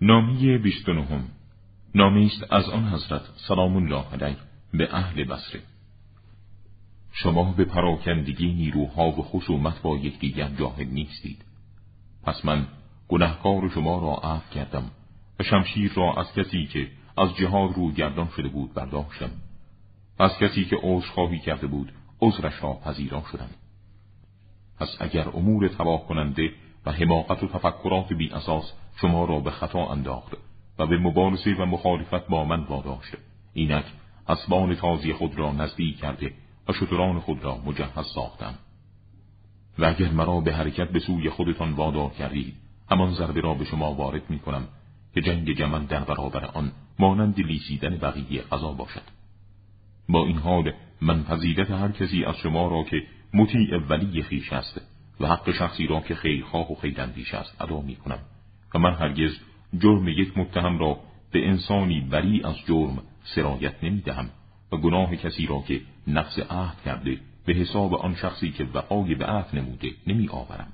نامی بیست و نهم. نامی است از آن حضرت. سلام الله علیه. به اهل بصره. شما به پراکندگی نیروها و خصومت با یکدیگر جاهل نیستید. پس من گنهکار شما را عفو کردم و شمشیر را از کسی که از جهاد رو گردان شده بود برداشتم. از کسی که خواهی کرده بود عذرش را پذیرا شدم. پس اگر امور تباه کننده و حماقت و تفکرات بی اساس شما را به خطا انداخت و به مبارزه و مخالفت با من واداشت اینک اسبان تازی خود را نزدیک کرده و شتران خود را مجهز ساختم. و اگر مرا به حرکت به سوی خودتان وادار کردید همان ضربه را به شما وارد می کنم که جنگ جمن در برابر آن مانند لیسیدن بقیه غذا باشد. با این حال من فضیلت هر کسی از شما را که مطیع ولی خیش است و حق شخصی را که خیرخواه و خیراندیش است ادا می کنم. و من هرگز جرم یک متهم را به انسانی بری از جرم سرایت نمی دهم و گناه کسی را که نقص عهد کرده به حساب آن شخصی که وقای به عهد نموده نمی آورم